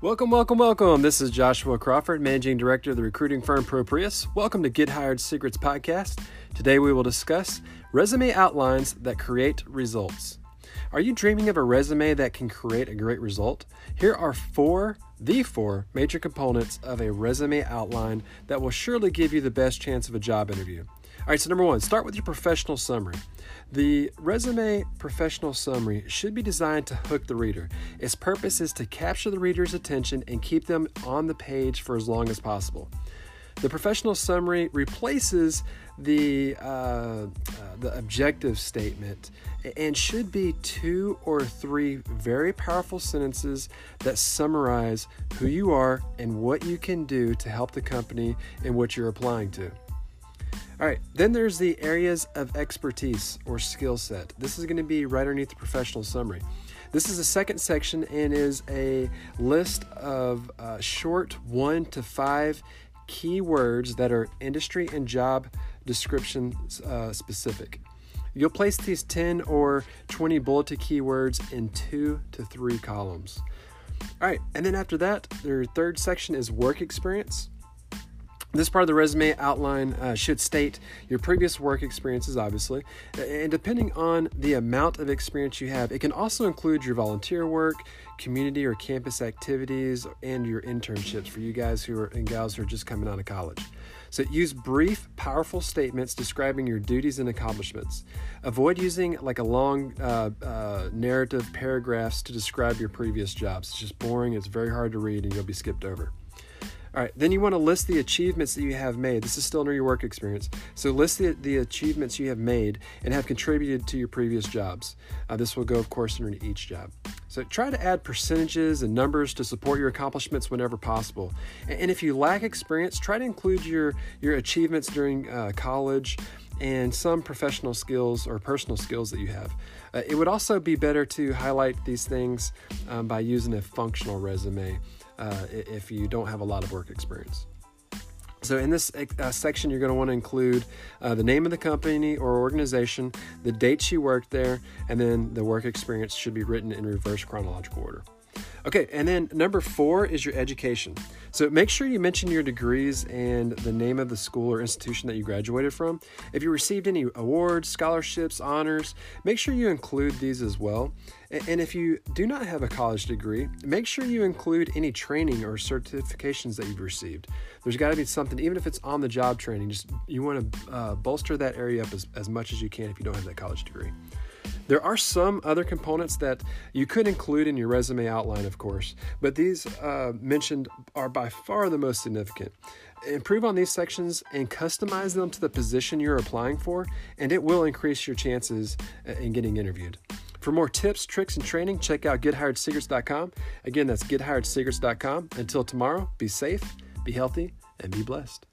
Welcome, welcome, welcome. This is Joshua Crawford, Managing Director of the recruiting firm ProPrius. Welcome to Get Hired Secrets podcast. Today we will discuss resume outlines that create results. Are you dreaming of a resume that can create a great result? Here are four, the four major components of a resume outline that will surely give you the best chance of a job interview. All right, so number one, start with your professional summary. The resume professional summary should be designed to hook the reader. Its purpose is to capture the reader's attention and keep them on the page for as long as possible. The professional summary replaces the uh, uh, the objective statement and should be two or three very powerful sentences that summarize who you are and what you can do to help the company and what you're applying to. All right, then there's the areas of expertise or skill set. This is going to be right underneath the professional summary. This is the second section and is a list of uh, short one to five keywords that are industry and job description uh, specific. You'll place these 10 or 20 bulleted keywords in two to three columns. All right, and then after that, their third section is work experience. This part of the resume outline uh, should state your previous work experiences, obviously, and depending on the amount of experience you have, it can also include your volunteer work, community or campus activities, and your internships for you guys who are and gals who are just coming out of college. So use brief, powerful statements describing your duties and accomplishments. Avoid using like a long uh, uh, narrative paragraphs to describe your previous jobs. It's just boring. It's very hard to read, and you'll be skipped over. All right, then you want to list the achievements that you have made. This is still under your work experience. So list the, the achievements you have made and have contributed to your previous jobs. Uh, this will go, of course, under each job. So try to add percentages and numbers to support your accomplishments whenever possible. And if you lack experience, try to include your, your achievements during uh, college and some professional skills or personal skills that you have. Uh, it would also be better to highlight these things um, by using a functional resume uh, if you don't have a lot of work experience. So, in this uh, section, you're going to want to include uh, the name of the company or organization, the dates you worked there, and then the work experience should be written in reverse chronological order. Okay, and then number four is your education. So make sure you mention your degrees and the name of the school or institution that you graduated from. If you received any awards, scholarships, honors, make sure you include these as well. And if you do not have a college degree, make sure you include any training or certifications that you've received. There's got to be something, even if it's on the job training, just you want to uh, bolster that area up as, as much as you can if you don't have that college degree. There are some other components that you could include in your resume outline, of course, but these uh, mentioned are by far the most significant. Improve on these sections and customize them to the position you're applying for, and it will increase your chances uh, in getting interviewed. For more tips, tricks, and training, check out gethiredsecrets.com. Again, that's gethiredsecrets.com. Until tomorrow, be safe, be healthy, and be blessed.